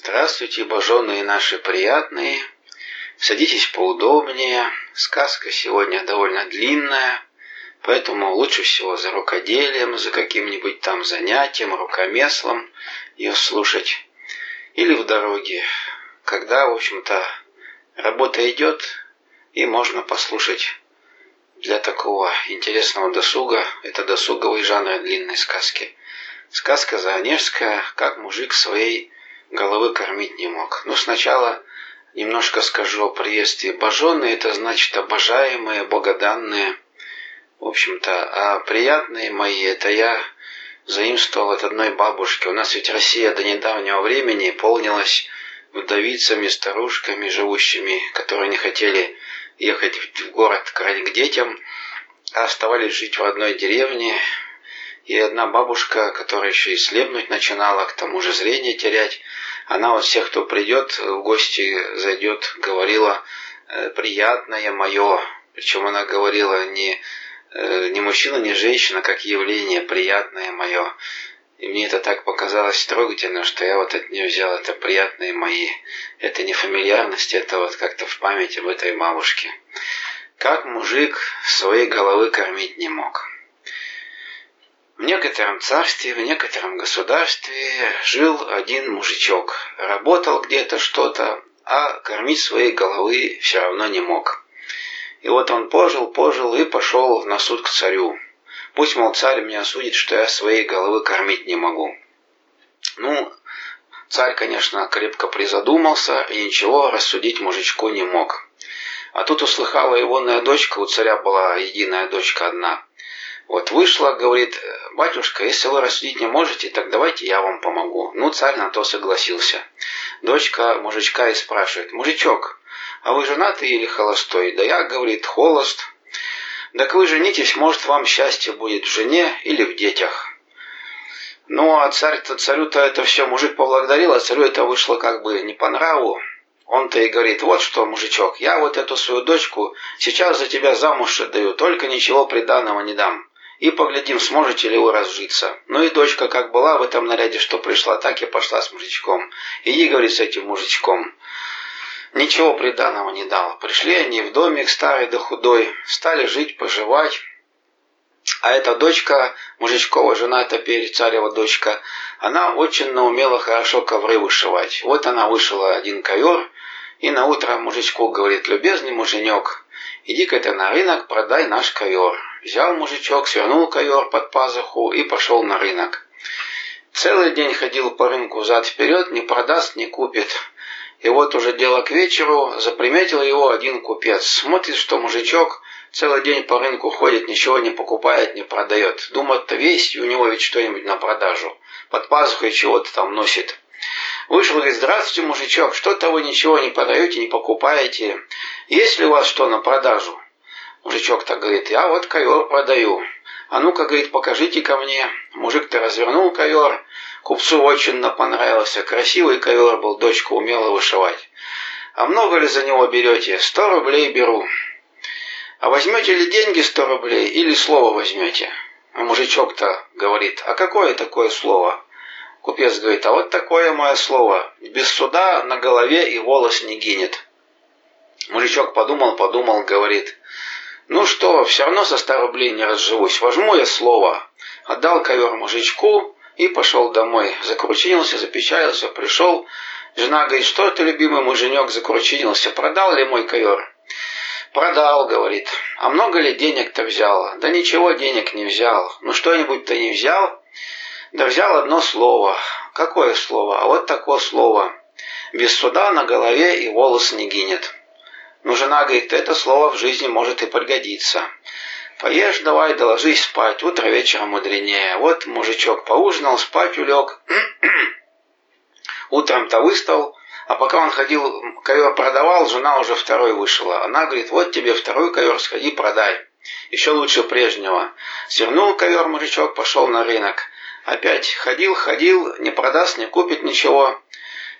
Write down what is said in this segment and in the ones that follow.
Здравствуйте, боженые наши приятные. Садитесь поудобнее. Сказка сегодня довольно длинная, поэтому лучше всего за рукоделием, за каким-нибудь там занятием, рукомеслом ее слушать. Или в дороге, когда, в общем-то, работа идет, и можно послушать для такого интересного досуга. Это досуговый жанр длинной сказки. Сказка Заонежская, как мужик своей головы кормить не мог. Но сначала немножко скажу о приветствии боженые, это значит обожаемые, богоданные. В общем-то, а приятные мои, это я заимствовал от одной бабушки. У нас ведь Россия до недавнего времени полнилась вдовицами, старушками, живущими, которые не хотели ехать в город к детям, а оставались жить в одной деревне. И одна бабушка, которая еще и слепнуть начинала, к тому же зрение терять, она вот всех, кто придет в гости, зайдет, говорила э, «приятное мое». Причем она говорила не, э, не мужчина, не женщина, как явление «приятное мое». И мне это так показалось трогательно, что я вот от нее взял это приятные мои. Это не фамильярность, это вот как-то в память об этой бабушке. Как мужик своей головы кормить не мог. В некотором царстве, в некотором государстве жил один мужичок. Работал где-то что-то, а кормить своей головы все равно не мог. И вот он пожил, пожил и пошел на суд к царю. Пусть, мол, царь меня судит, что я своей головы кормить не могу. Ну, царь, конечно, крепко призадумался и ничего рассудить мужичку не мог. А тут услыхала егоная дочка, у царя была единая дочка одна. Вот вышла, говорит, батюшка, если вы рассудить не можете, так давайте я вам помогу. Ну, царь на то согласился. Дочка мужичка и спрашивает, мужичок, а вы женатый или холостой? Да я, говорит, холост. Так вы женитесь, может, вам счастье будет в жене или в детях. Ну, а царь-то, царю-то это все мужик поблагодарил, а царю это вышло как бы не по нраву. Он-то и говорит, вот что, мужичок, я вот эту свою дочку сейчас за тебя замуж отдаю, только ничего приданного не дам и поглядим, сможете ли вы разжиться. Ну и дочка как была в этом наряде, что пришла, так и пошла с мужичком. Иди, говорит, с этим мужичком. Ничего приданого не дал. Пришли они в домик старый да худой, стали жить, поживать. А эта дочка, мужичкова жена, теперь царева дочка, она очень наумела хорошо ковры вышивать. Вот она вышила один ковер, и на утро мужичку говорит, любезный муженек, иди-ка ты на рынок, продай наш ковер. Взял мужичок, свернул ковер под пазуху и пошел на рынок. Целый день ходил по рынку зад-вперед, не продаст, не купит. И вот уже дело к вечеру, заприметил его один купец. Смотрит, что мужичок целый день по рынку ходит, ничего не покупает, не продает. Думает-то весь, у него ведь что-нибудь на продажу. Под пазухой чего-то там носит. Вышел и говорит, здравствуйте, мужичок, что-то вы ничего не продаете, не покупаете. Есть ли у вас что на продажу? Мужичок так говорит, я вот ковер продаю. А ну-ка, говорит, покажите ко мне. Мужик-то развернул ковер. Купцу очень понравился. Красивый ковер был, дочка умела вышивать. А много ли за него берете? Сто рублей беру. А возьмете ли деньги сто рублей или слово возьмете? А мужичок-то говорит, а какое такое слово? Купец говорит, а вот такое мое слово. Без суда на голове и волос не гинет. Мужичок подумал, подумал, говорит, ну что, все равно со ста рублей не разживусь. Возьму я слово. Отдал ковер мужичку и пошел домой. Закручинился, запечалился, пришел. Жена говорит, что ты, любимый муженек, закручинился? Продал ли мой ковер? Продал, говорит. А много ли денег-то взял? Да ничего денег не взял. Ну что-нибудь-то не взял? Да взял одно слово. Какое слово? А вот такое слово. Без суда на голове и волос не гинет. Но жена говорит, это слово в жизни может и пригодиться. Поешь давай, доложись спать, утро вечером мудренее. Вот мужичок поужинал, спать улег. Утром-то выстал, а пока он ходил, ковер продавал, жена уже второй вышла. Она говорит, вот тебе второй ковер, сходи продай. Еще лучше прежнего. Свернул ковер мужичок, пошел на рынок. Опять ходил, ходил, не продаст, не купит ничего.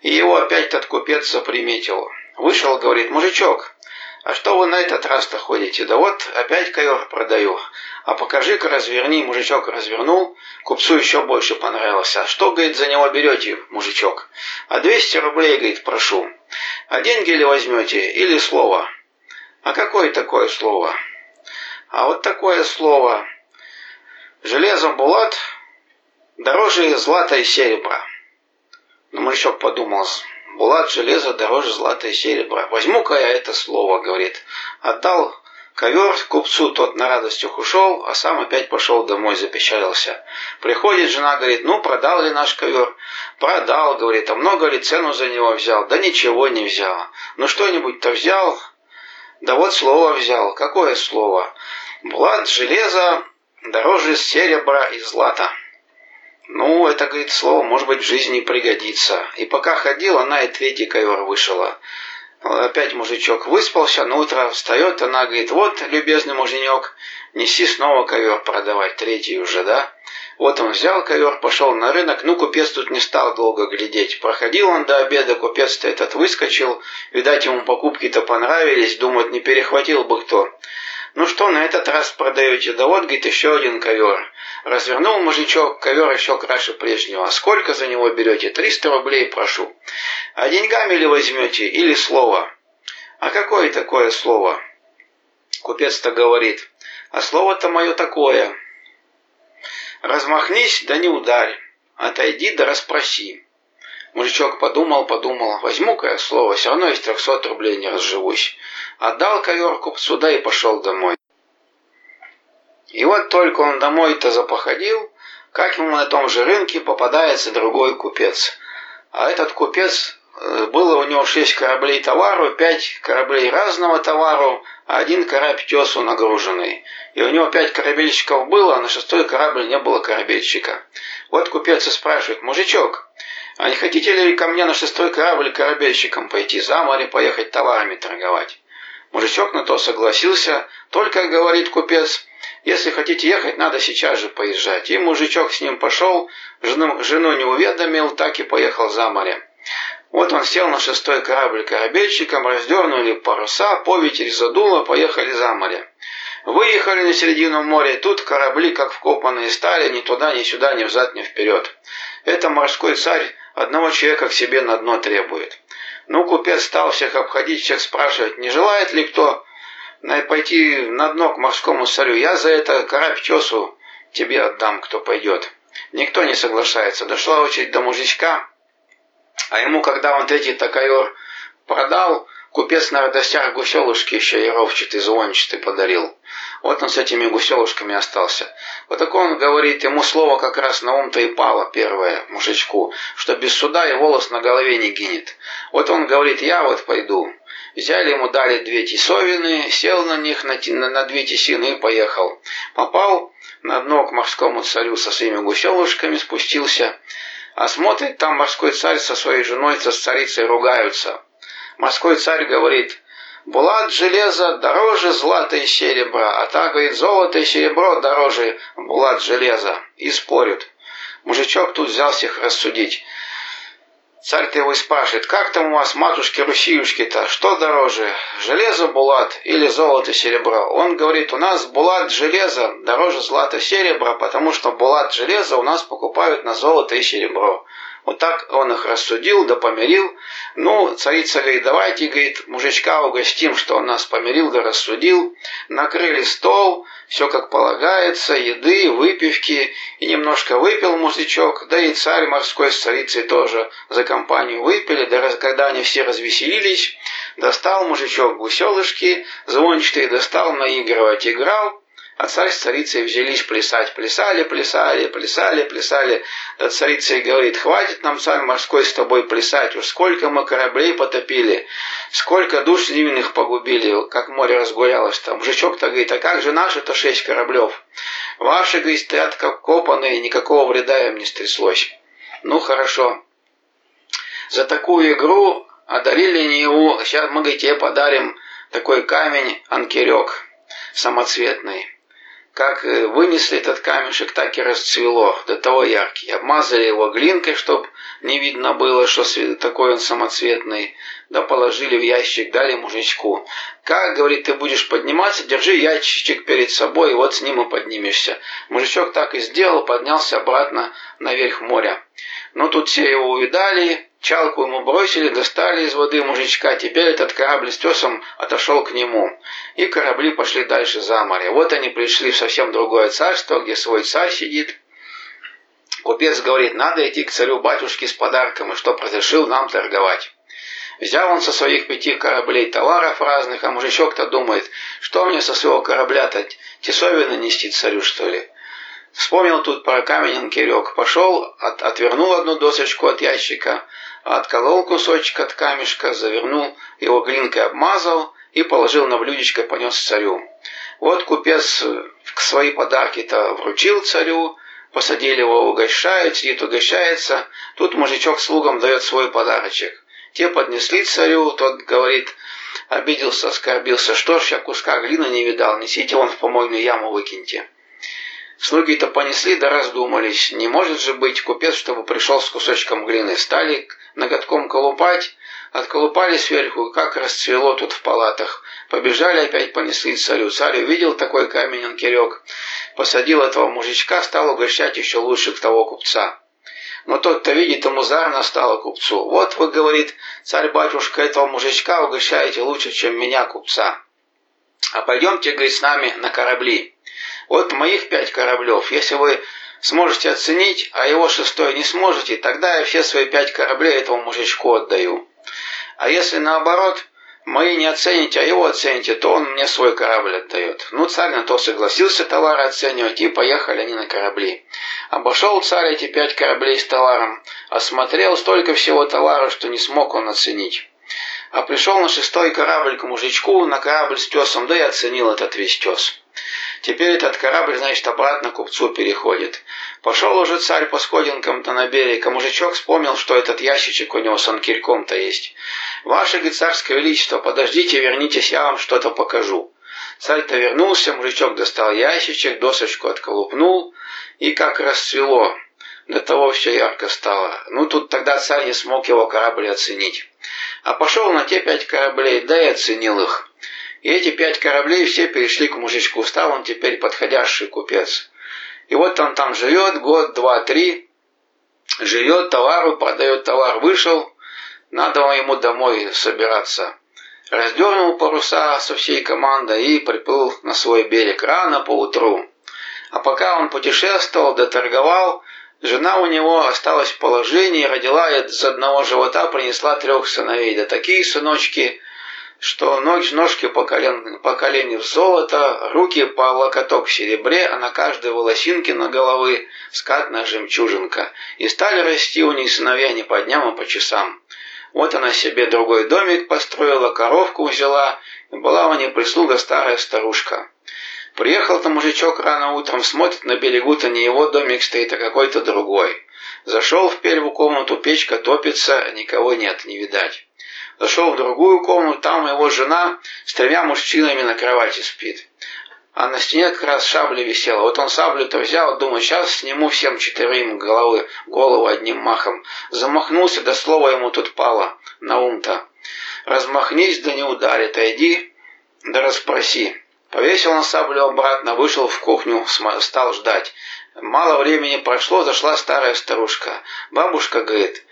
И его опять тот купец заприметил. Вышел, говорит, мужичок, а что вы на этот раз-то ходите? Да вот, опять ковер продаю. А покажи-ка, разверни. Мужичок развернул. Купцу еще больше понравился. А что, говорит, за него берете, мужичок? А 200 рублей, говорит, прошу. А деньги ли возьмете, или слово? А какое такое слово? А вот такое слово. Железо Булат дороже злата и серебра. Но мужичок подумал, Булат железо дороже злата и серебра. Возьму-ка я это слово, говорит. Отдал ковер купцу, тот на радостях ушел, а сам опять пошел домой, запечалился. Приходит жена, говорит, ну, продал ли наш ковер? Продал, говорит, а много ли цену за него взял? Да ничего не взял. Ну, что-нибудь-то взял? Да вот слово взял. Какое слово? Булат железо дороже серебра и злата. Ну, это, говорит, слово, может быть, в жизни пригодится. И пока ходил, она и третий ковер вышила. Опять мужичок выспался, на утро встает, она говорит, вот, любезный муженек, неси снова ковер продавать, третий уже, да? Вот он взял ковер, пошел на рынок, ну, купец тут не стал долго глядеть. Проходил он до обеда, купец-то этот выскочил, видать, ему покупки-то понравились, думает, не перехватил бы кто. Ну что, на этот раз продаете? Да вот, говорит, еще один ковер. Развернул мужичок, ковер еще краше прежнего. А сколько за него берете? Триста рублей прошу. А деньгами ли возьмете или слово? А какое такое слово? Купец-то говорит. А слово-то мое такое. Размахнись, да не ударь. Отойди, да расспроси. Мужичок подумал, подумал, возьму-ка я слово, все равно из трехсот рублей не разживусь. Отдал ковер купцу, да и пошел домой. И вот только он домой-то запоходил, как ему на том же рынке попадается другой купец. А этот купец, э, было у него шесть кораблей товару, пять кораблей разного товару, а один корабль тесу нагруженный. И у него пять корабельщиков было, а на шестой корабль не было корабельщика. Вот купец и спрашивает, мужичок, а не хотите ли ко мне на шестой корабль корабельщиком пойти, за море поехать товарами торговать? Мужичок на то согласился, только, говорит купец, если хотите ехать, надо сейчас же поезжать. И мужичок с ним пошел, жену, жену не уведомил, так и поехал за море. Вот он сел на шестой корабль корабельщиком, раздернули паруса, по ветер задуло, поехали за море. Выехали на середину моря, и тут корабли, как вкопанные стали, ни туда, ни сюда, ни взад, ни вперед. Это морской царь одного человека к себе на дно требует. Ну, купец стал всех обходить, всех спрашивать, не желает ли кто пойти на дно к морскому царю. Я за это карабь тесу тебе отдам, кто пойдет. Никто не соглашается. Дошла очередь до мужичка, а ему, когда он третий такайор продал, купец на радостях гуселушки еще яровчатый, звончатый подарил. Вот он с этими гуселушками остался. Вот так он говорит, ему слово как раз на ум-то и пало первое, мужичку, что без суда и волос на голове не гинет. Вот он говорит, я вот пойду. Взяли ему, дали две тесовины, сел на них, на, на, на две тесины и поехал. Попал на дно к морскому царю со своими гуселушками, спустился. А смотрит, там морской царь со своей женой, со царицей ругаются. Морской царь говорит, Булат железо дороже злата и серебра, а так, говорит, золото и серебро дороже булат железа. И спорят. Мужичок тут взял всех рассудить. Царь-то его спрашивает, как там у вас, матушки-русиюшки-то, что дороже, железо булат или золото серебро? Он говорит, у нас булат железо дороже злата серебра, потому что булат железо у нас покупают на золото и серебро. Вот так он их рассудил, да помирил. Ну, царица говорит, давайте, говорит, мужичка угостим, что он нас помирил да рассудил. Накрыли стол, все как полагается, еды, выпивки. И немножко выпил мужичок, да и царь морской с царицей тоже за компанию выпили. Да когда они все развеселились, достал мужичок гуселышки, звончатый достал наигрывать, играл. А царь с царицей взялись плясать. Плясали, плясали, плясали, плясали. Да царица и говорит, хватит нам, царь морской, с тобой плясать. Уж сколько мы кораблей потопили, сколько душ невинных погубили, как море разгулялось там. Мужичок-то говорит, а как же наши-то шесть кораблев? Ваши, говорит, стоят как копанные, никакого вреда им не стряслось. Ну, хорошо. За такую игру одарили Неву. Сейчас мы, говорит, тебе подарим такой камень анкерек самоцветный. Как э, вынесли этот камешек, так и расцвело, до того яркий. Обмазали его глинкой, чтобы не видно было, что такой он самоцветный. Да положили в ящик, дали мужичку. Как, говорит, ты будешь подниматься, держи ящичек перед собой, и вот с ним и поднимешься. Мужичок так и сделал, поднялся обратно наверх моря. Но тут все его увидали, Чалку ему бросили, достали из воды мужичка. Теперь этот корабль с тесом отошел к нему. И корабли пошли дальше за море. Вот они пришли в совсем другое царство, где свой царь сидит. Купец говорит, надо идти к царю-батюшке с подарком, и чтоб разрешил нам торговать. Взял он со своих пяти кораблей товаров разных, а мужичок-то думает, что мне со своего корабля-то тесовины нести царю, что ли? Вспомнил тут про каменен кирек, пошел, от, отвернул одну досочку от ящика, отколол кусочек от камешка, завернул его глинкой, обмазал и положил на блюдечко, понес царю. Вот купец свои подарки-то вручил царю, посадили его, угощают, сидит, угощается. Тут мужичок слугам дает свой подарочек. Те поднесли царю, тот говорит, обиделся, оскорбился, что ж я куска глины не видал, несите он в помойную яму выкиньте. Слуги-то понесли да раздумались. Не может же быть купец, чтобы пришел с кусочком глины. Стали ноготком колупать, отколупали сверху, как расцвело тут в палатах. Побежали опять понесли царю. Царь увидел такой камень кирек, посадил этого мужичка, стал угощать еще лучше к того купца. Но тот-то видит, ему зарно стало купцу. Вот вы, говорит, царь-батюшка, этого мужичка угощаете лучше, чем меня, купца. А пойдемте, говорит, с нами на корабли. Вот моих пять кораблев. Если вы сможете оценить, а его шестой не сможете, тогда я все свои пять кораблей этому мужичку отдаю. А если наоборот, мои не оцените, а его оцените, то он мне свой корабль отдает. Ну, царь на то согласился товары оценивать, и поехали они на корабли. Обошел царь эти пять кораблей с товаром, осмотрел столько всего товара, что не смог он оценить. А пришел на шестой корабль к мужичку, на корабль с тесом, да и оценил этот весь тес. Теперь этот корабль, значит, обратно купцу переходит. Пошел уже царь по сходинкам-то на берег, а мужичок вспомнил, что этот ящичек у него с анкельком-то есть. «Ваше царское величество, подождите, вернитесь, я вам что-то покажу». Царь-то вернулся, мужичок достал ящичек, досочку отколупнул, и как расцвело. До того все ярко стало. Ну, тут тогда царь не смог его корабль оценить. А пошел на те пять кораблей, да и оценил их. И эти пять кораблей все перешли к мужичку. Стал он теперь подходящий купец. И вот он там живет год, два, три. Живет, товару продает, товар вышел. Надо ему домой собираться. Раздернул паруса со всей командой и приплыл на свой берег рано поутру. А пока он путешествовал, доторговал, жена у него осталась в положении, родила из одного живота, принесла трех сыновей. Да такие сыночки что ночь ножки по, колен, по колени в золото, руки по локоток в серебре, а на каждой волосинке на головы скатная жемчужинка. И стали расти у них сыновья не по дням, а по часам. Вот она себе другой домик построила, коровку взяла, и была у ней прислуга старая старушка. Приехал там мужичок рано утром, смотрит на берегу-то не его домик стоит, а какой-то другой. Зашел в первую комнату, печка топится, никого нет, не видать. Зашел в другую комнату, там его жена с тремя мужчинами на кровати спит. А на стене как раз шабля висела. Вот он саблю-то взял, думаю, сейчас сниму всем четырем головы, голову одним махом. Замахнулся, да слово ему тут пало на ум-то. Размахнись, да не ударит, а иди, да расспроси. Повесил он саблю обратно, вышел в кухню, стал ждать. Мало времени прошло, зашла старая старушка. Бабушка говорит,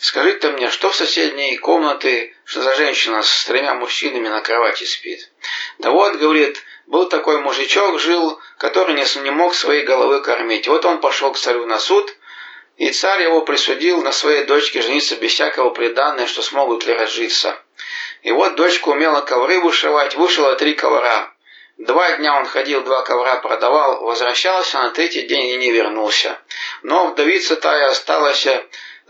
Скажите мне, что в соседней комнате, что за женщина с тремя мужчинами на кровати спит? Да вот, говорит, был такой мужичок, жил, который не, не мог своей головы кормить. Вот он пошел к царю на суд, и царь его присудил на своей дочке жениться без всякого предания, что смогут ли разжиться. И вот дочка умела ковры вышивать, вышила три ковра. Два дня он ходил, два ковра продавал, возвращался на третий день и не вернулся. Но вдовица тая осталась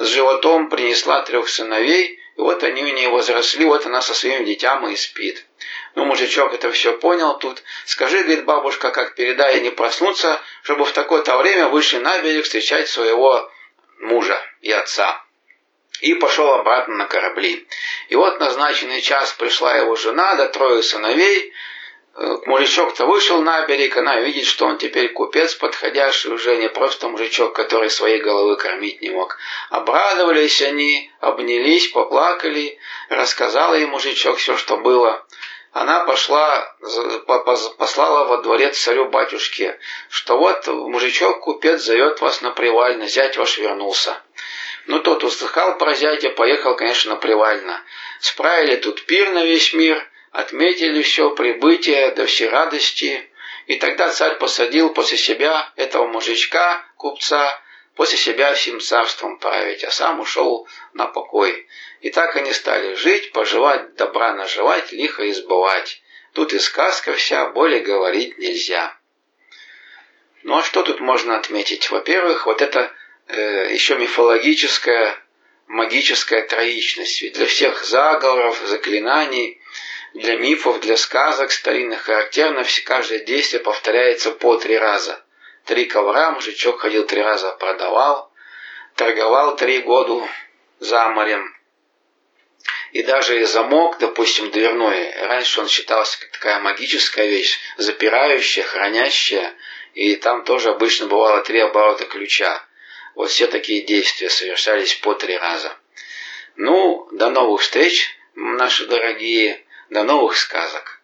с животом принесла трех сыновей, и вот они у нее возросли, вот она со своим детям и спит. Ну, мужичок это все понял тут. Скажи, говорит бабушка, как передай не проснуться, чтобы в такое-то время вышли на берег встречать своего мужа и отца. И пошел обратно на корабли. И вот назначенный час пришла его жена, да трое сыновей, мужичок-то вышел на берег, она видит, что он теперь купец подходящий, уже не просто мужичок, который своей головы кормить не мог. Обрадовались они, обнялись, поплакали, рассказала ей мужичок все, что было. Она пошла, послала во дворец царю батюшке, что вот мужичок купец зовет вас на привально, зять ваш вернулся. Ну, тот услыхал про зятя, поехал, конечно, на привально. Справили тут пир на весь мир, отметили все прибытие до всей радости. И тогда царь посадил после себя этого мужичка, купца, после себя всем царством править, а сам ушел на покой. И так они стали жить, поживать, добра наживать, лихо избывать. Тут и сказка вся, более говорить нельзя. Ну а что тут можно отметить? Во-первых, вот это э, еще мифологическая, магическая троичность. Ведь для всех заговоров, заклинаний для мифов, для сказок старинных характерно, каждое действие повторяется по три раза. Три ковра, мужичок ходил три раза, продавал, торговал три года за морем. И даже замок, допустим, дверной, раньше он считался как такая магическая вещь, запирающая, хранящая, и там тоже обычно бывало три оборота ключа. Вот все такие действия совершались по три раза. Ну, до новых встреч, наши дорогие. До новых сказок!